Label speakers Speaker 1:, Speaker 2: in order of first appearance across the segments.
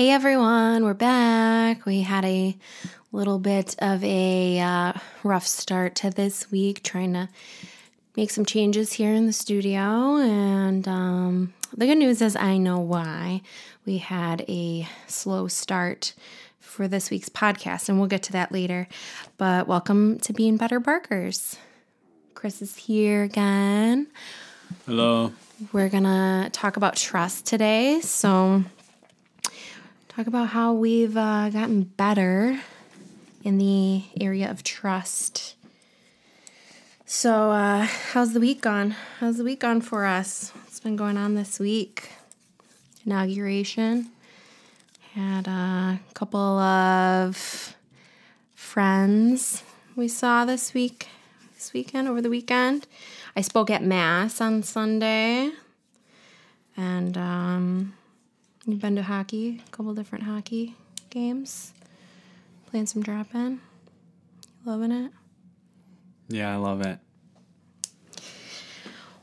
Speaker 1: Hey everyone, we're back. We had a little bit of a uh, rough start to this week, trying to make some changes here in the studio. And um, the good news is, I know why we had a slow start for this week's podcast, and we'll get to that later. But welcome to Being Better Barkers. Chris is here again.
Speaker 2: Hello.
Speaker 1: We're gonna talk about trust today. So, talk about how we've uh, gotten better in the area of trust. So, uh, how's the week gone? How's the week gone for us? What's been going on this week? Inauguration. Had a couple of friends we saw this week, this weekend, over the weekend. I spoke at Mass on Sunday. And um, you've been to hockey, a couple different hockey games, playing some drop in. Loving it?
Speaker 2: Yeah, I love it.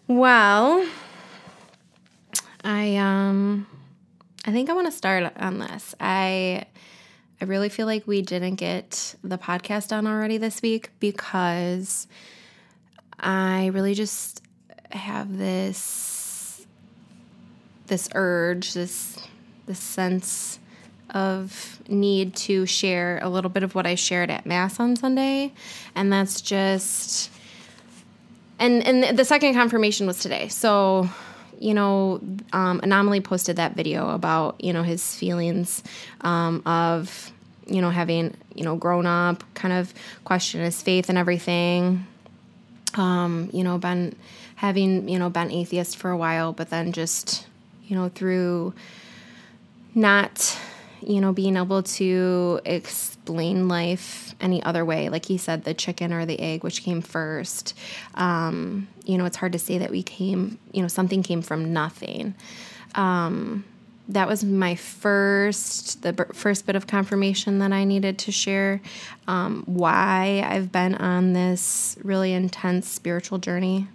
Speaker 1: Well, I um I think I want to start on this. I I really feel like we didn't get the podcast done already this week because I really just have this this urge, this this sense of need to share a little bit of what I shared at mass on Sunday, and that's just and and the second confirmation was today. So, you know, um, Anomaly posted that video about you know his feelings um, of you know having you know grown up, kind of question his faith and everything. Um, you know, been having you know been atheist for a while, but then just you know through not you know being able to explain life any other way. Like he said the chicken or the egg which came first. Um, you know it's hard to say that we came you know something came from nothing. Um, that was my first the b- first bit of confirmation that i needed to share um, why i've been on this really intense spiritual journey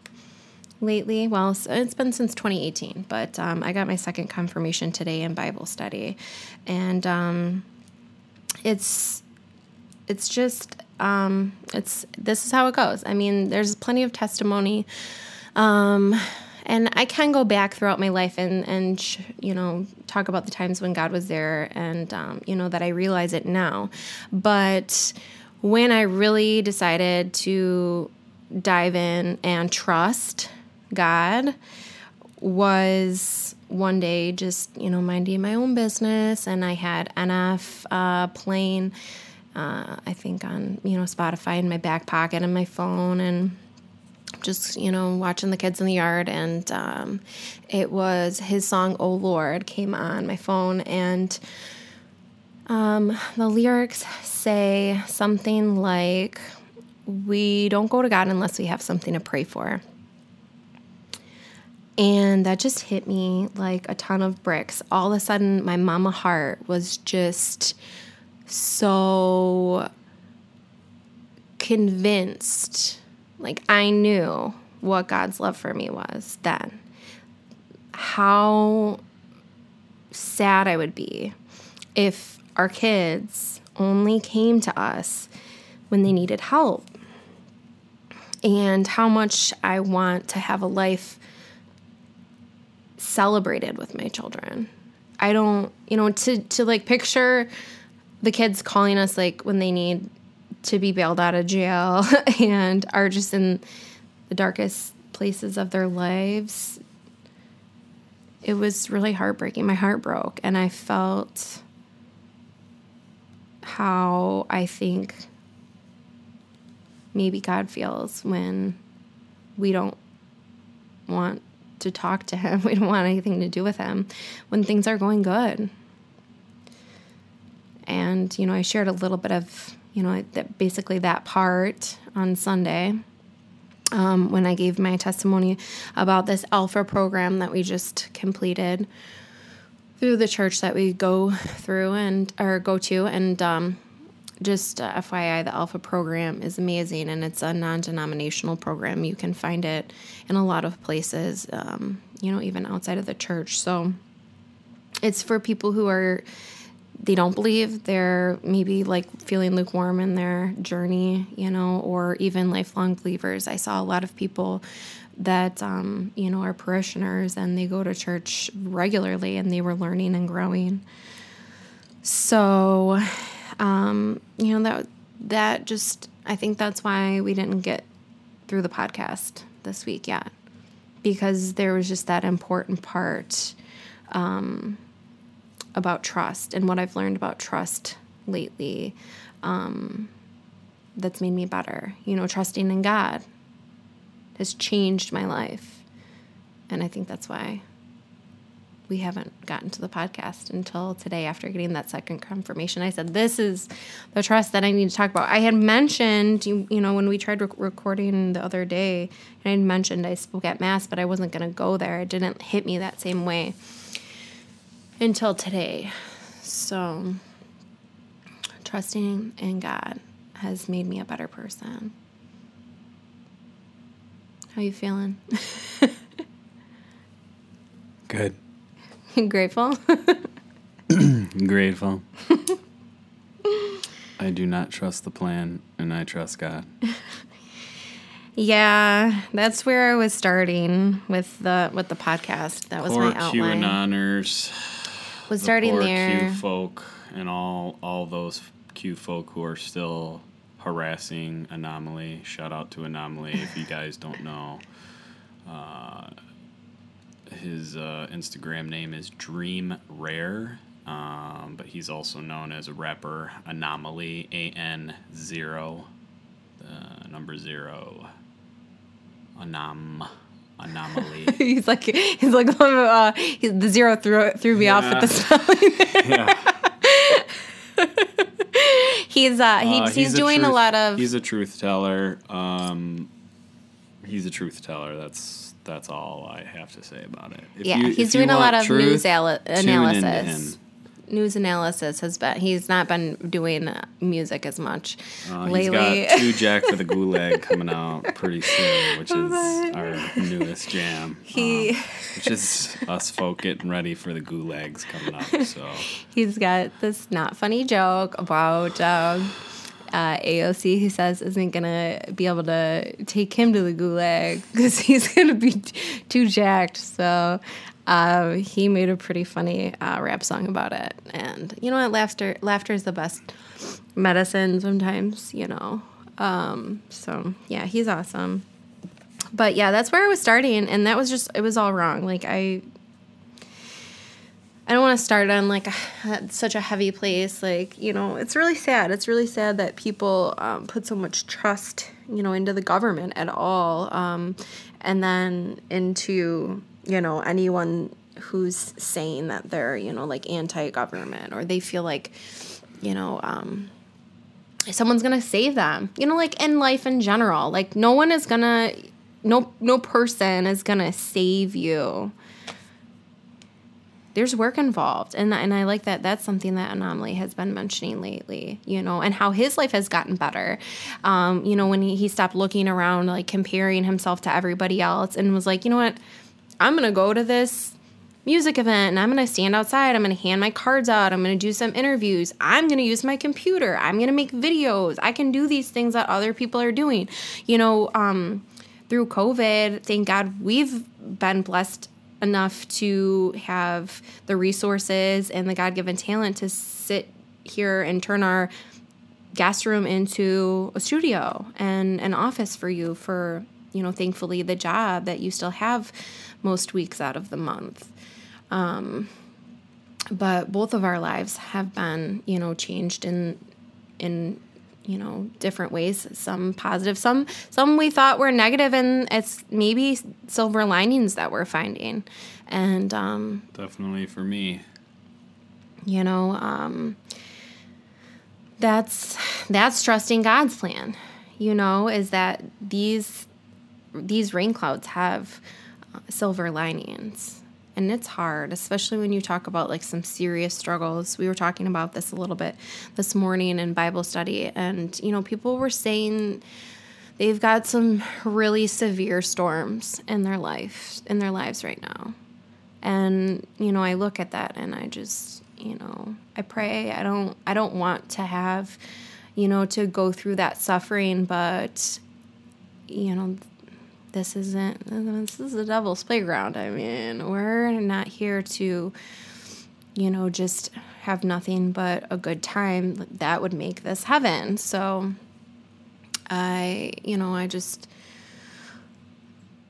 Speaker 1: lately. Well, it's been since 2018, but um, I got my second confirmation today in Bible study, and um, it's it's just um, it's this is how it goes. I mean, there's plenty of testimony. Um, and I can go back throughout my life and and you know talk about the times when God was there and um, you know that I realize it now, but when I really decided to dive in and trust God was one day just, you know, minding my own business. And I had NF uh, playing, uh, I think, on, you know, Spotify in my back pocket and my phone. And just you know watching the kids in the yard and um, it was his song oh lord came on my phone and um, the lyrics say something like we don't go to god unless we have something to pray for and that just hit me like a ton of bricks. All of a sudden, my mama heart was just so convinced. Like, I knew what God's love for me was then. How sad I would be if our kids only came to us when they needed help. And how much I want to have a life celebrated with my children. I don't, you know, to to like picture the kids calling us like when they need to be bailed out of jail and are just in the darkest places of their lives. It was really heartbreaking. My heart broke and I felt how I think maybe God feels when we don't want to talk to him. We don't want anything to do with him when things are going good. And, you know, I shared a little bit of, you know, that basically that part on Sunday um, when I gave my testimony about this Alpha program that we just completed through the church that we go through and or go to and um, just uh, FYI, the Alpha program is amazing and it's a non denominational program. You can find it in a lot of places, um, you know, even outside of the church. So it's for people who are they don't believe they're maybe like feeling lukewarm in their journey you know or even lifelong believers i saw a lot of people that um, you know are parishioners and they go to church regularly and they were learning and growing so um, you know that that just i think that's why we didn't get through the podcast this week yet because there was just that important part um, about trust and what I've learned about trust lately um, that's made me better. You know, trusting in God has changed my life. And I think that's why we haven't gotten to the podcast until today after getting that second confirmation. I said, This is the trust that I need to talk about. I had mentioned, you, you know, when we tried rec- recording the other day, and I mentioned I spoke at Mass, but I wasn't going to go there. It didn't hit me that same way until today. So, trusting in God has made me a better person. How you feeling?
Speaker 2: Good.
Speaker 1: Grateful?
Speaker 2: Grateful. I do not trust the plan, and I trust God.
Speaker 1: yeah, that's where I was starting with the with the podcast. That was
Speaker 2: Poor
Speaker 1: my outline.
Speaker 2: QAnoners.
Speaker 1: was
Speaker 2: the
Speaker 1: starting
Speaker 2: poor
Speaker 1: there.
Speaker 2: Q folk and all all those Q folk who are still harassing Anomaly. Shout out to Anomaly if you guys don't know. Uh, his uh, Instagram name is Dream Rare, um, but he's also known as a rapper Anomaly A N zero, the number zero. Anam. Anomaly.
Speaker 1: he's like he's like uh, he's, the zero threw threw me off at the spelling.
Speaker 2: yeah.
Speaker 1: he's uh he,
Speaker 2: Uh,
Speaker 1: he's, doing a
Speaker 2: truth-
Speaker 1: lot of
Speaker 2: He's a truth teller. Um, he's a truth teller. That's that's all I have to say about it. If
Speaker 1: yeah
Speaker 2: you-
Speaker 1: he's doing a lot of
Speaker 2: truth,
Speaker 1: news
Speaker 2: into
Speaker 1: analysis. News analysis has been he's not been doing uh, music as much
Speaker 2: Uh, he's
Speaker 1: lately.
Speaker 2: got two Jack for the Gulag coming out pretty soon, which is our newest jam.
Speaker 1: He-
Speaker 2: um, which is us folk getting ready for the Gulags coming up. So
Speaker 1: he's got this not funny joke about um, uh, AOC. He says isn't gonna be able to take him to the gulag because he's gonna be t- too jacked. So uh, he made a pretty funny uh, rap song about it. And you know what? Laughter laughter is the best medicine. Sometimes you know. Um, so yeah, he's awesome. But yeah, that's where I was starting, and that was just it was all wrong. Like I I don't want to start on like a, such a heavy place. Like, you know, it's really sad. It's really sad that people um, put so much trust, you know, into the government at all. Um, and then into, you know, anyone who's saying that they're, you know, like anti government or they feel like, you know, um, someone's gonna save them. You know, like in life in general. Like, no one is gonna, no, no person is gonna save you there's work involved. And and I like that that's something that Anomaly has been mentioning lately you know and how his life has gotten better. Um, you know when he, he stopped looking around like comparing himself to everybody else and was like you know what? I'm gonna go to this music event and I'm gonna stand outside. I'm gonna hand my cards out. I'm gonna do some interviews. I'm gonna use my computer. I'm gonna make videos. I can do these things that other people are doing. You know um, through COVID thank God we've been blessed enough to have the resources and the God given talent to sit here and turn our guest room into a studio and an office for you for, you know, thankfully the job that you still have most weeks out of the month. Um, but both of our lives have been, you know, changed in in you know different ways. Some positive some some we thought were negative and it's maybe silver linings that we're finding. And um
Speaker 2: definitely for me.
Speaker 1: you know um that's that's trusting god's plan you know is that these these rain clouds have uh, silver linings and it's hard especially when you talk about like some serious struggles we were talking about this a little bit this morning in bible study and you know people were saying they've got some really severe storms in their life in their lives right now and you know i look at that and i just you know, I pray. I don't I don't want to have, you know, to go through that suffering, but you know, this isn't this is the devil's playground. I mean, we're not here to you know, just have nothing but a good time. That would make this heaven. So I, you know, I just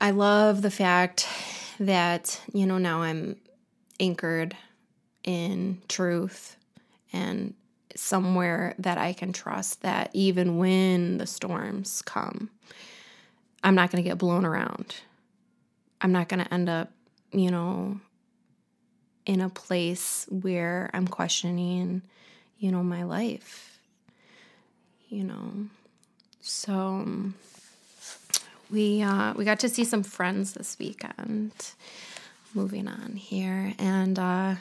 Speaker 1: I love the fact that, you know, now I'm anchored in truth and somewhere that I can trust that even when the storms come, I'm not going to get blown around. I'm not going to end up, you know, in a place where I'm questioning, you know, my life. You know. So we uh, we got to see some friends this weekend. Moving on here, and uh,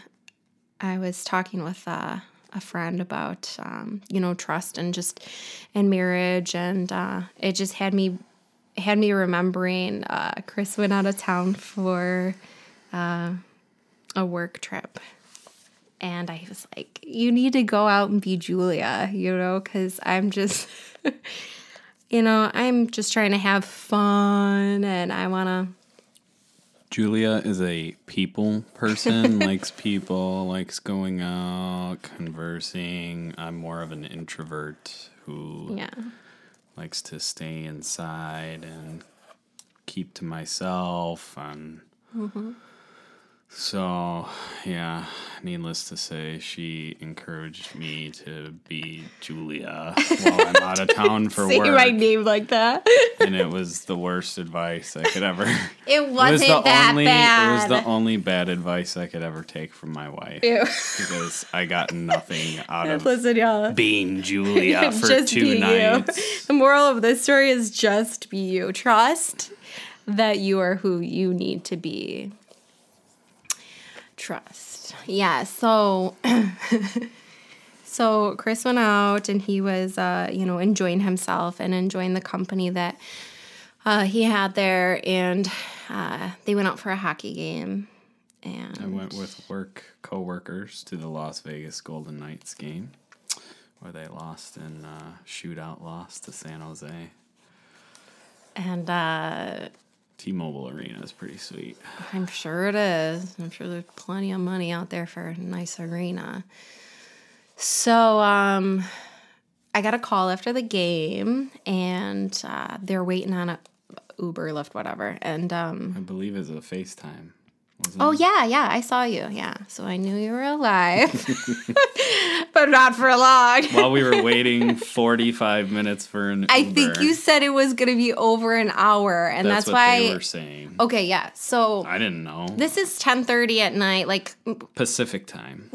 Speaker 1: I was talking with uh, a friend about um, you know trust and just and marriage, and uh, it just had me had me remembering. Uh, Chris went out of town for uh, a work trip. And I was like, you need to go out and be Julia, you know, because I'm just, you know, I'm just trying to have fun and I want to.
Speaker 2: Julia is a people person, likes people, likes going out, conversing. I'm more of an introvert who
Speaker 1: Yeah.
Speaker 2: Likes to stay inside and keep to myself and mm-hmm. So yeah needless to say she encouraged me to be julia while i'm out of town for
Speaker 1: Say
Speaker 2: work
Speaker 1: my name like that.
Speaker 2: and it was the worst advice i could ever
Speaker 1: It
Speaker 2: it was
Speaker 1: wasn't
Speaker 2: the
Speaker 1: that
Speaker 2: only
Speaker 1: bad.
Speaker 2: it was the only bad advice i could ever take from my wife
Speaker 1: Ew.
Speaker 2: because i got nothing out of
Speaker 1: Listen, y'all.
Speaker 2: being julia for two nights
Speaker 1: you. The moral of this story is just be you. Trust that you are who you need to be. Trust. Yeah. So, so Chris went out and he was, uh, you know, enjoying himself and enjoying the company that uh, he had there, and uh, they went out for a hockey game. And
Speaker 2: I went with work coworkers to the Las Vegas Golden Knights game, where they lost in uh, shootout loss to San Jose.
Speaker 1: and uh,
Speaker 2: T-Mobile Arena is pretty sweet.
Speaker 1: I'm sure it is. I'm sure there's plenty of money out there for a nice arena. So, um, I got a call after the game, and uh, they're waiting on a Uber, Lyft, whatever. And um,
Speaker 2: I believe it's a FaceTime.
Speaker 1: Oh yeah, yeah, I saw you. Yeah, so I knew you were alive, but not for long.
Speaker 2: While we were waiting 45 minutes for an
Speaker 1: I
Speaker 2: Uber,
Speaker 1: think you said it was gonna be over an hour, and
Speaker 2: that's,
Speaker 1: that's,
Speaker 2: what
Speaker 1: why.
Speaker 2: they were saying.
Speaker 1: Okay, yeah. So
Speaker 2: I didn't know.
Speaker 1: this is 10:30 at night. Like
Speaker 2: Pacific time.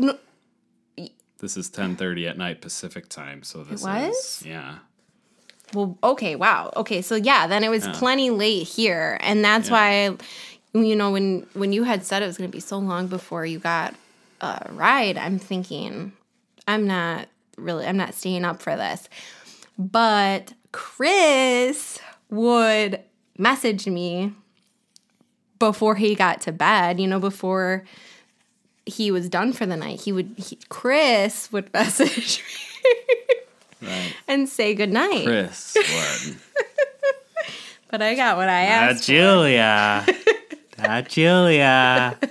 Speaker 2: This is 10:30 at night Pacific time, so this
Speaker 1: was?
Speaker 2: is yeah.
Speaker 1: Well, okay, wow. Okay, so yeah, then it was plenty late here, and that's why, you know, when when you had said it was going to be so long before you got a ride, I'm thinking, I'm not really, I'm not staying up for this. But Chris would message me before he got to bed, you know, before he was done for the night. He would, he, Chris would message me
Speaker 2: Right.
Speaker 1: and say goodnight.
Speaker 2: Chris would.
Speaker 1: But I got what I asked.
Speaker 2: Julia. Not Julia.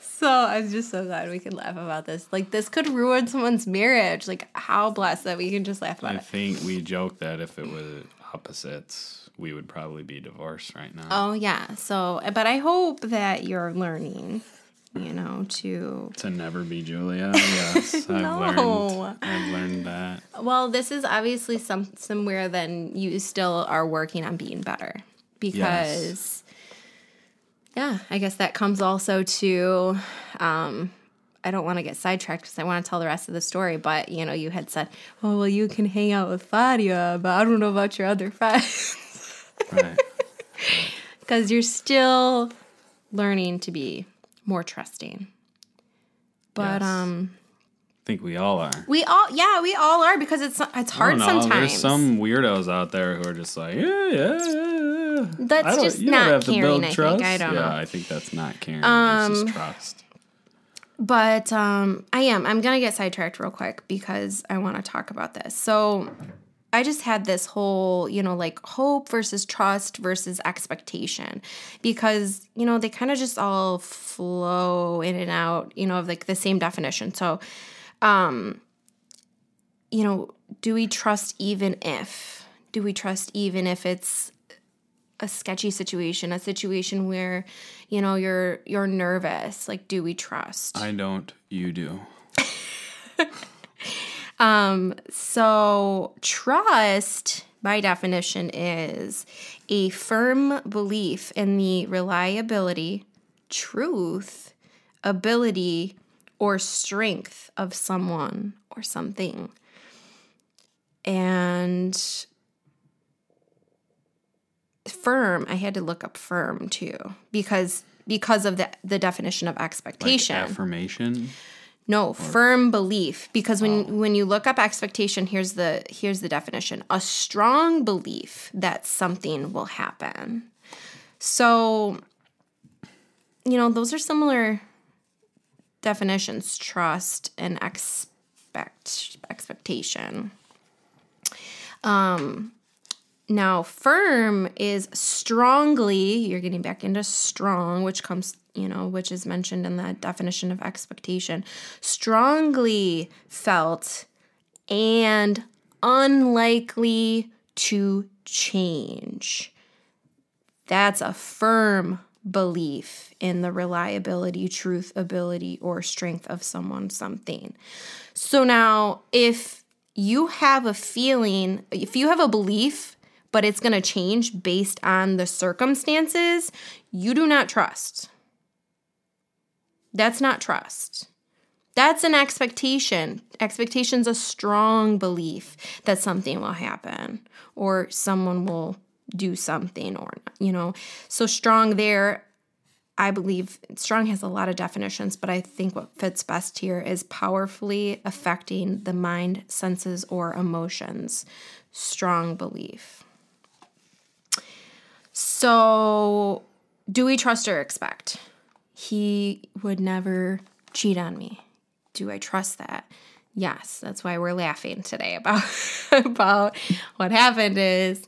Speaker 1: So I'm just so glad we could laugh about this. Like this could ruin someone's marriage. Like how blessed that we can just laugh about
Speaker 2: I
Speaker 1: it.
Speaker 2: think we joked that if it was opposites, we would probably be divorced right now.
Speaker 1: Oh yeah. So but I hope that you're learning, you know, to
Speaker 2: To never be Julia. Yes, I've
Speaker 1: No.
Speaker 2: learned. I've learned that.
Speaker 1: well, this is obviously some somewhere then you still are working on being better. Because yeah, I guess that comes also to um I don't want to get sidetracked because I want to tell the rest of the story, but you know, you had said, "Oh, well, you can hang out with Fadia, but I don't know about your other friends."
Speaker 2: Right.
Speaker 1: because you're still learning to be more trusting. But
Speaker 2: Yes.
Speaker 1: um
Speaker 2: I think we all are.
Speaker 1: we all yeah, we all are because it's it's hard
Speaker 2: know,
Speaker 1: sometimes.
Speaker 2: There's some weirdos out there who are just like, yeah, yeah, yeah,
Speaker 1: That's just not caring, I think.
Speaker 2: trust.
Speaker 1: I don't
Speaker 2: yeah,
Speaker 1: know.
Speaker 2: I think that's not caring.
Speaker 1: Um,
Speaker 2: it's just trust.
Speaker 1: But um, I am. I'm going to get sidetracked real quick because I want to talk about this. So I just had this whole, you know, like hope versus trust versus expectation because, you know, they kind of just all flow in and out, you know, of like the same definition. So, um, you know, do we trust even if? Do we trust even if it's a sketchy situation, a situation where, you know, you're you're nervous? Like, do we trust?
Speaker 2: I don't. You do.
Speaker 1: Um, so, trust, by definition, is a firm belief in the reliability, truth, ability, or strength of someone or something. And firm, I had to look up firm too because because of the the definition of
Speaker 2: Like
Speaker 1: expectation.
Speaker 2: affirmation.
Speaker 1: No, firm belief because when when you look up expectation, here's the here's the definition. A strong belief that something will happen. So you know, those are similar definitions, trust and expect expectation. Um now, firm is strongly, you're getting back into strong, which comes, you know, which is mentioned in the definition of expectation. Strongly felt and unlikely to change. That's a firm belief in the reliability, truth, ability, or strength of someone, something. So now, if you have a feeling, if you have a belief, but it's going to change based on the circumstances, you do not trust. That's not trust. That's an expectation. Expectation's a strong belief that something will happen or someone will do something or not, you know. So strong there I believe strong has a lot of definitions, but I think what fits best here is powerfully affecting the mind, senses, or emotions. Strong belief. So, do we trust or expect? He would never cheat on me. Do I trust that? Yes, that's why we're laughing today about about what happened is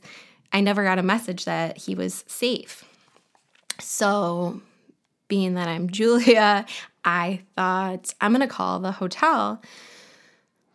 Speaker 1: I never got a message that he was safe. So, being that I'm Julia, I thought I'm going to call the hotel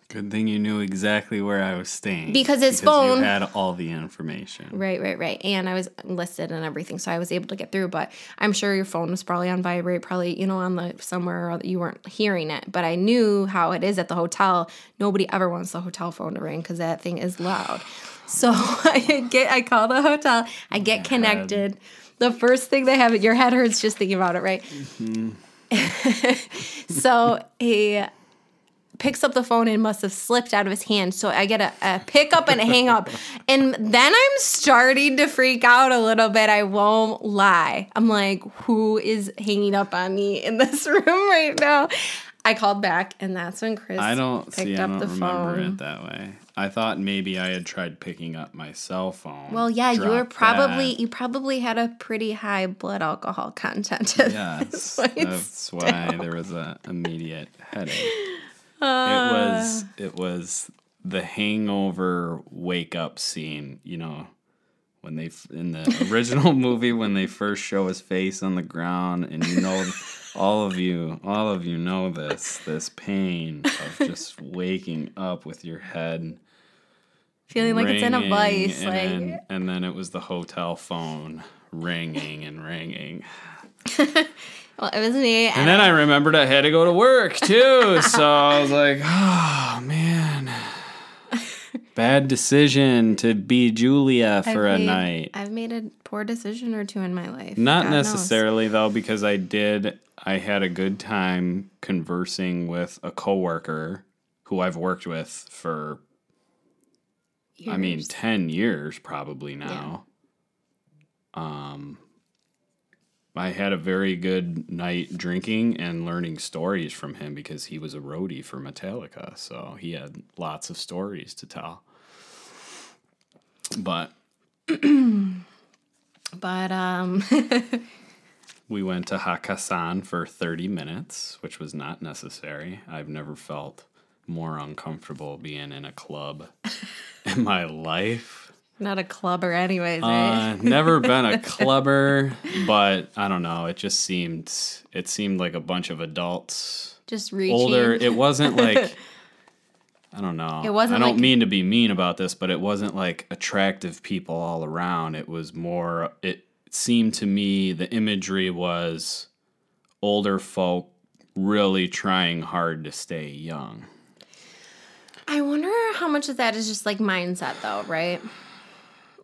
Speaker 2: Good thing you knew exactly where I was staying.
Speaker 1: Because his phone-
Speaker 2: You had all the information.
Speaker 1: Right, right, right. And I was listed and everything, so I was able to get through. But I'm sure your phone was probably on vibrate, probably you know on the somewhere or you weren't hearing it. But I knew how it is at the hotel. Nobody ever wants the hotel phone to ring because that thing is loud. So I get, I call the hotel, I get connected. Um, the first thing they have, your head hurts just thinking about it, right? Mm-hmm. so he picks up the phone and must have slipped out of his hand. So I get a, a pick up and a hang up. And then I'm starting to freak out a little bit. I won't lie. I'm like, who is hanging up on me in this room right now? I called back, and that's when Chris
Speaker 2: I don't
Speaker 1: picked
Speaker 2: see. I
Speaker 1: up
Speaker 2: don't
Speaker 1: the
Speaker 2: remember
Speaker 1: phone.
Speaker 2: it that way. I thought maybe I had tried picking up my cell phone.
Speaker 1: Well, yeah, you were probably
Speaker 2: that.
Speaker 1: you probably had a pretty high blood alcohol content.
Speaker 2: Yes, that's why there was an immediate headache.
Speaker 1: Uh.
Speaker 2: it was it was the hangover wake up scene. You know, when they in the original movie when they first show his face on the ground, and you know, all of you, all of you know this this pain of just waking up with your head
Speaker 1: Feeling like it's in a vice.
Speaker 2: and
Speaker 1: Like
Speaker 2: then, and then it was the hotel phone ringing and ringing.
Speaker 1: well, it was me.
Speaker 2: And then I remembered I had to go to work too. so I was like, oh man. Bad decision to be Julia for
Speaker 1: I've
Speaker 2: a
Speaker 1: made-
Speaker 2: night.
Speaker 1: I've made a poor decision or two in my life.
Speaker 2: Not
Speaker 1: God knows.
Speaker 2: necessarily though, because I did I had a good time conversing with a coworker who I've worked with for I mean 10 years probably now. Um I had a very good night drinking and learning stories from him because he was a roadie for Metallica, so he had lots of stories to tell. But
Speaker 1: But um
Speaker 2: We went to Hakkasan for 30 minutes, which was not necessary. I've never felt more uncomfortable being in a club in my life.
Speaker 1: Not a clubber anyways, right?
Speaker 2: Uh, never been a clubber, but I don't know. It just seemed it seemed like a bunch of adults,
Speaker 1: Just reaching.
Speaker 2: older. It wasn't like I don't know.
Speaker 1: It wasn't
Speaker 2: I don't
Speaker 1: like-
Speaker 2: mean to be mean about this, but it wasn't like attractive people all around. It was more. It seemed to me the imagery was older folk really trying hard to stay young.
Speaker 1: I wonder how much of that is just like mindset though, right?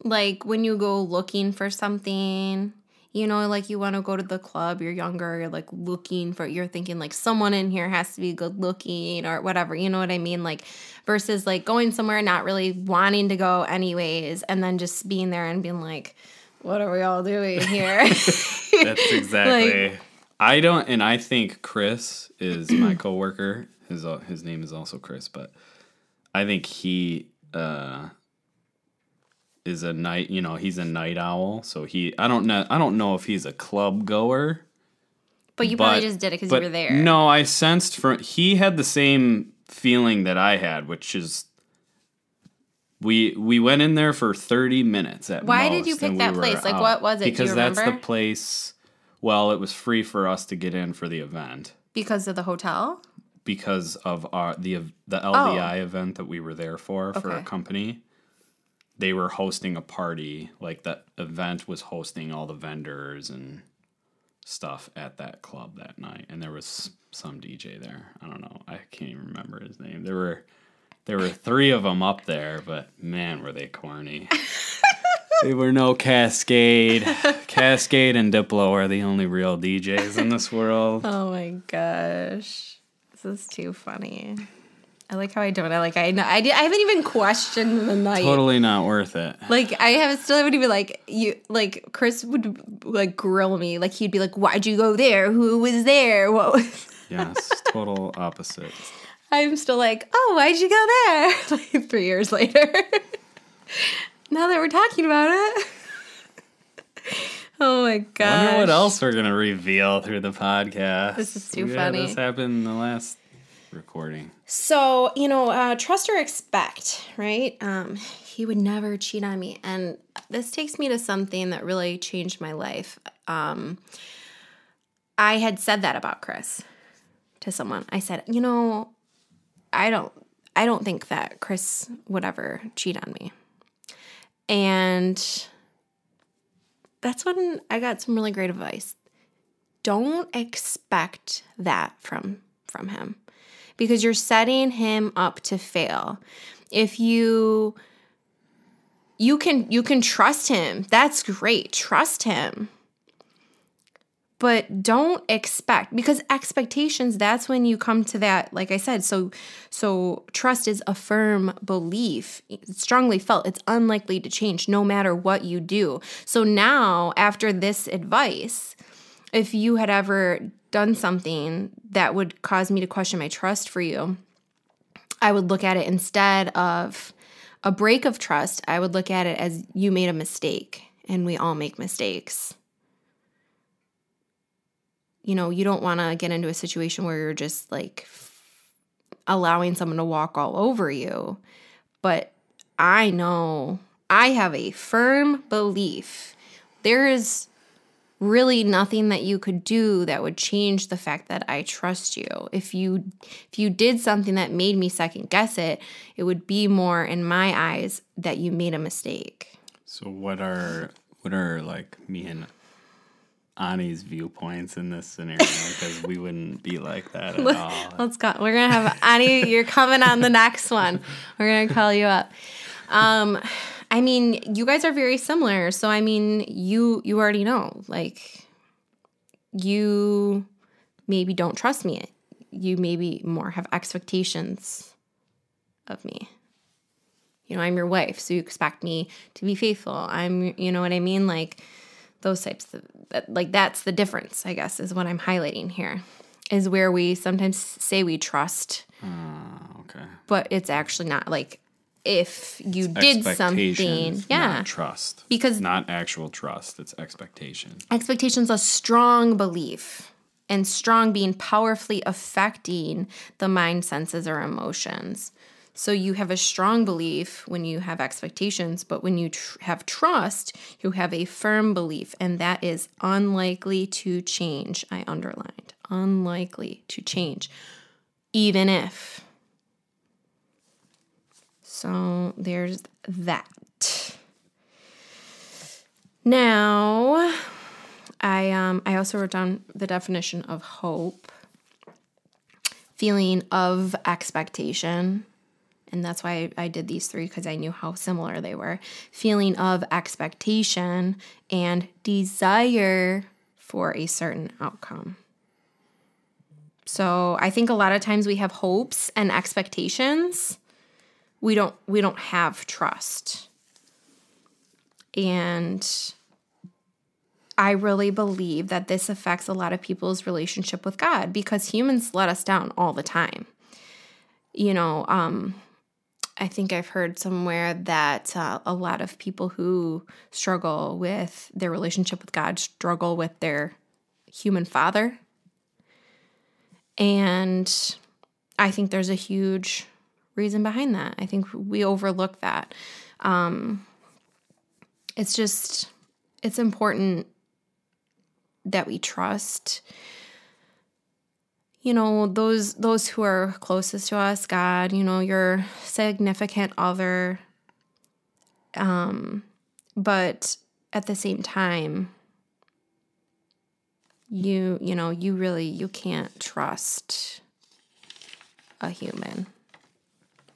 Speaker 1: Like when you go looking for something, you know, like you want to go to the club, you're younger, you're like looking for you're thinking like someone in here has to be good looking or whatever, you know what I mean? Like versus like going somewhere and not really wanting to go anyways and then just being there and being like what are we all doing here?
Speaker 2: That's exactly. I don't, and I think Chris is my coworker. His uh, his name is also Chris, but I think he uh, is a night. You know, he's a night owl. So he, I don't know. I don't know if he's a club goer.
Speaker 1: but you
Speaker 2: but-
Speaker 1: probably just did it because you were there.
Speaker 2: No, I sensed from he had the same feeling that I had, which is. We we went in there for thirty minutes at
Speaker 1: Why did you pick
Speaker 2: we
Speaker 1: that
Speaker 2: were
Speaker 1: place? Like,
Speaker 2: out.
Speaker 1: what was it?
Speaker 2: Because that's the place. Well, it was free for us to get in for the event
Speaker 1: Because of the hotel?
Speaker 2: because of our the the oh. LDI event that we were there for for a
Speaker 1: Oh.
Speaker 2: Company. They were hosting a party, like that event was hosting all the vendors and stuff at that club that night, and there was some DJ there. I don't know, I can't even remember his name. There were there were three of them up there, but man, were they corny. they were no Kaskade. Kaskade and Diplo are the only real DJs in this world.
Speaker 1: Oh my gosh. This is too funny. I like how I don't. I like I know I, di- I haven't even questioned the night.
Speaker 2: Totally not worth it.
Speaker 1: Like I have still haven't even like you like Chris would like grill me. Like he'd be like, "Why'd you go there? Who was there? What was?"
Speaker 2: Yes, total opposite.
Speaker 1: I'm still like, "Oh, why'd you go there?" like three years later. now that we're talking about it. oh my
Speaker 2: I
Speaker 1: god!
Speaker 2: wonder what else we're gonna reveal through the podcast.
Speaker 1: This is too
Speaker 2: We
Speaker 1: funny.
Speaker 2: This happened in the last recording.
Speaker 1: So, you know, uh, trust or expect, right? Um, he would never cheat on me. And this takes me to something that really changed my life. Um, I had said that about Chris to someone. I said, you know, I don't I don't think that Chris would ever cheat on me. And that's when I got some really great advice. Don't expect that from from him because you're setting him up to fail. If you you can you can trust him. That's great. Trust him. But don't expect because expectations that's when you come to that like I said so so trust is a firm belief. Strongly felt. It's unlikely to change no matter what you do. So now after this advice, if you had ever done something that would cause me to question my trust for you, I would look at it instead of a break of trust, I would look at it as you made a mistake and we all make mistakes. You know, you don't want to get into a situation where you're just like allowing someone to walk all over you. But I know I have a firm belief there is really nothing that you could do that would change the fact that I trust you. If you if you did something that made me second guess it, it would be more in my eyes that you made a mistake.
Speaker 2: So what are what are like me and Ani's viewpoints in this scenario? Because we wouldn't be like that at all.
Speaker 1: Let's go. We're gonna have Ani. You're coming on the next one. We're gonna call you up. Um, I mean, you guys are very similar. So I mean, you you already know. Like, you maybe don't trust me. You maybe more have expectations of me. You know, I'm your wife, so you expect me to be faithful. I'm, you know what I mean? Like those types of that, like that's the difference, I guess, is what I'm highlighting here. Is where we sometimes say we trust,
Speaker 2: Oh, okay.
Speaker 1: but it's actually not like if you did something, yeah,
Speaker 2: not trust.
Speaker 1: Because-
Speaker 2: not actual trust, it's expectation.
Speaker 1: expectations a strong belief and strong being powerfully affecting the mind senses or emotions so you have a strong belief when you have expectations but when you tr- have trust you have a firm belief and that is unlikely to change i underlined unlikely to change even if so there's that now I um I also wrote down the definition of hope. Feeling of expectation. And that's why I did these three because I knew how similar they were. Feeling of expectation and desire for a certain outcome. So I think a lot of times we have hopes and expectations. We don't we don't have trust. And I really believe that this affects a lot of people's relationship with God because humans let us down all the time. You know, um, I think I've heard somewhere that uh, a lot of people who struggle with their relationship with God struggle with their human father. And I think there's a huge reason behind that. I think we overlook that. Um, it's just, it's important that we trust you know those those who are closest to us god you know your significant other um but at the same time you you know you really you can't trust a human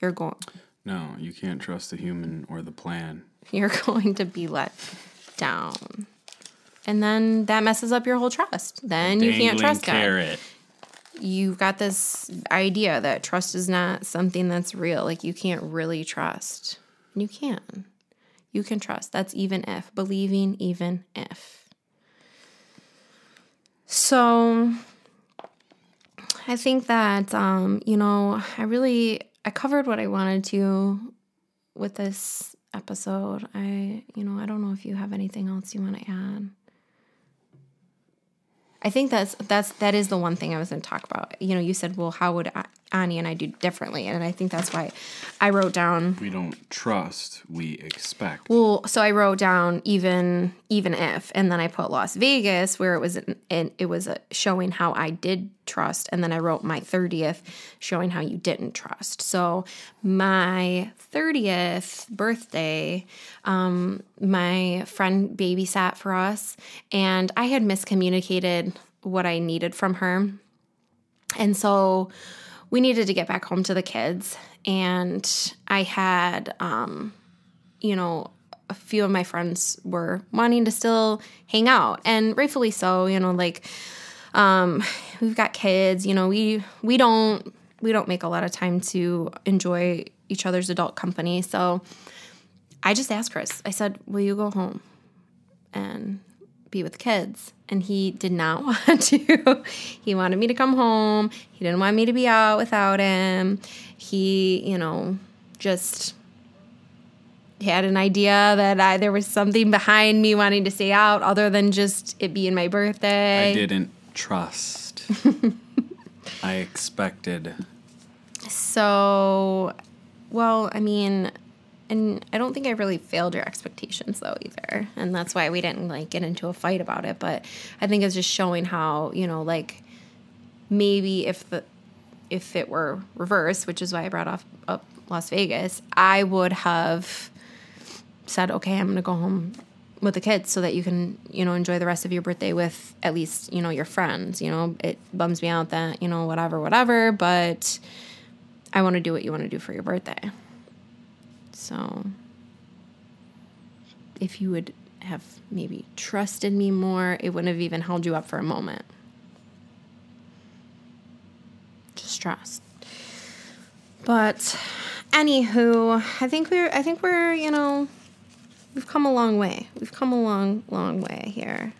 Speaker 1: you're going
Speaker 2: No, you can't trust the human or the plan.
Speaker 1: you're going to be let down and then that messes up your whole trust then you can't trust god you've got this idea that trust is not something that's real. Like you can't really trust. You can. You can trust. That's even if. Believing even if. So I think that um, you know, I really I covered what I wanted to with this episode. I you know, I don't know if you have anything else you want to add. I think that's that's that is the one thing I was going to talk about. You know, you said, "Well, how would A- Ani and I do differently?" And I think that's why I wrote down.
Speaker 2: We don't trust, we expect.
Speaker 1: Well, so I wrote down even even if, and then I put Las Vegas where it was an, and it was a, showing how I did trust, and then I wrote my thirtieth showing how you didn't trust. So my thirtieth birthday, um, my friend babysat for us, and I had miscommunicated what I needed from her. And so we needed to get back home to the kids. And I had, um, you know, a few of my friends were wanting to still hang out, and rightfully so. You know, like um, we've got kids. You know, we we don't we don't make a lot of time to enjoy each other's adult company. So I just asked Chris. I said, "Will you go home and be with kids?" And he did not want to. he wanted me to come home. He didn't want me to be out without him. He, you know, just had an idea that I, there was something behind me wanting to stay out other than just it being my birthday.
Speaker 2: I didn't trust. I expected.
Speaker 1: So, well, I mean, and I don't think I really failed your expectations though either, and that's why we didn't like get into a fight about it. But I think it's just showing how you know, like maybe if the if it were reversed, which is why I brought off up Las Vegas, I would have said, okay, I'm gonna go home with the kids so that you can you know enjoy the rest of your birthday with at least you know your friends. You know it bums me out that you know whatever whatever but i want to do what you want to do for your birthday so if you would have maybe trusted me more it wouldn't have even held you up for a moment just trust but anywho i think we're i think we're you know we've come a long way. We've come a long, long way here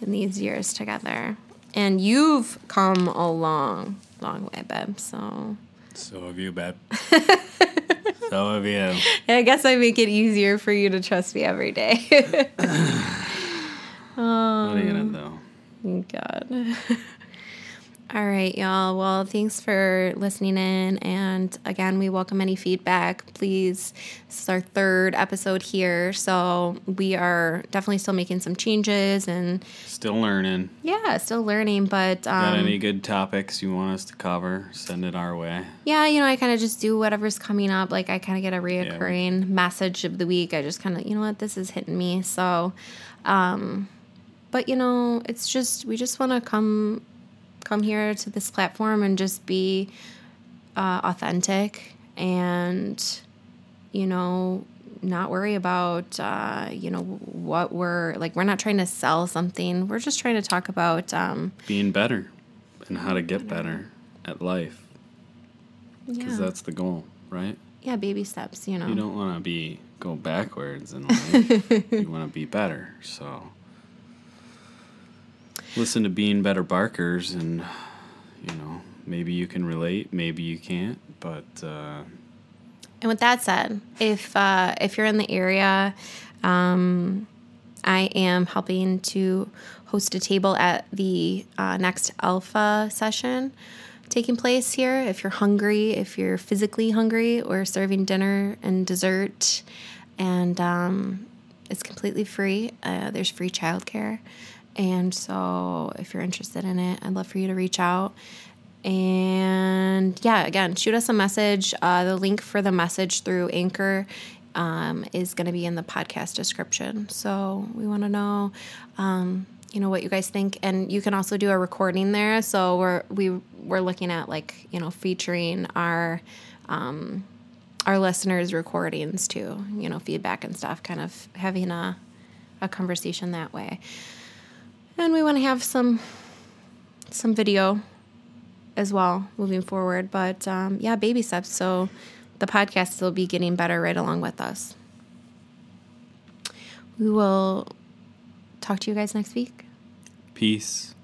Speaker 1: in these years together. And you've come a long, long way, babe. So
Speaker 2: So have you, babe. so have you.
Speaker 1: I guess I make it easier for you to trust me every day.
Speaker 2: what are you gonna um, do?
Speaker 1: God. All right, y'all. Well, thanks for listening in. And again, we welcome any feedback. Please, this is our third episode here. So we are definitely still making some changes and
Speaker 2: Still learning.
Speaker 1: yeah, still learning. But
Speaker 2: Got
Speaker 1: um,
Speaker 2: any good topics you want us to cover? Send it our way.
Speaker 1: yeah, you know, I kind of just do whatever's coming up. Like I kind of get a reoccurring message of the week. I just kind of, you know what, this is hitting me. So, um, but you know, it's just we just want to come come here to this platform and just be uh, authentic and you know not worry about uh, you know what we're like we're not trying to sell something we're just trying to talk about um,
Speaker 2: Being better and how to get better at life. Because
Speaker 1: yeah,
Speaker 2: that's the goal, right?
Speaker 1: yeah baby steps you know
Speaker 2: You don't want to be go backwards in life. you want to be better. So listen to Being Better Barkers, and you know maybe you can relate, maybe you can't. But uh,
Speaker 1: And with that said, if uh, if you're in the area, um, I am helping to host a table at the uh, next Alpha session taking place here. If you're hungry, if you're physically hungry, we're serving dinner and dessert, and um, it's completely free. Uh, there's free childcare, and so if you're interested in it, I'd love for you to reach out. And yeah, again, shoot us a message. Uh, the link for the message through Anchor um, is going to be in the podcast description. So we want to know, um, you know, what you guys think, and you can also do a recording there. So we're we we're looking at like you know featuring our um, our listeners' recordings too. You know, feedback and stuff, kind of having a a conversation that way. And we want to have some some video as well moving forward. But um, yeah, baby steps. So the podcast will be getting better right along with us. We will talk to you guys next week.
Speaker 2: peace.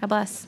Speaker 1: God bless.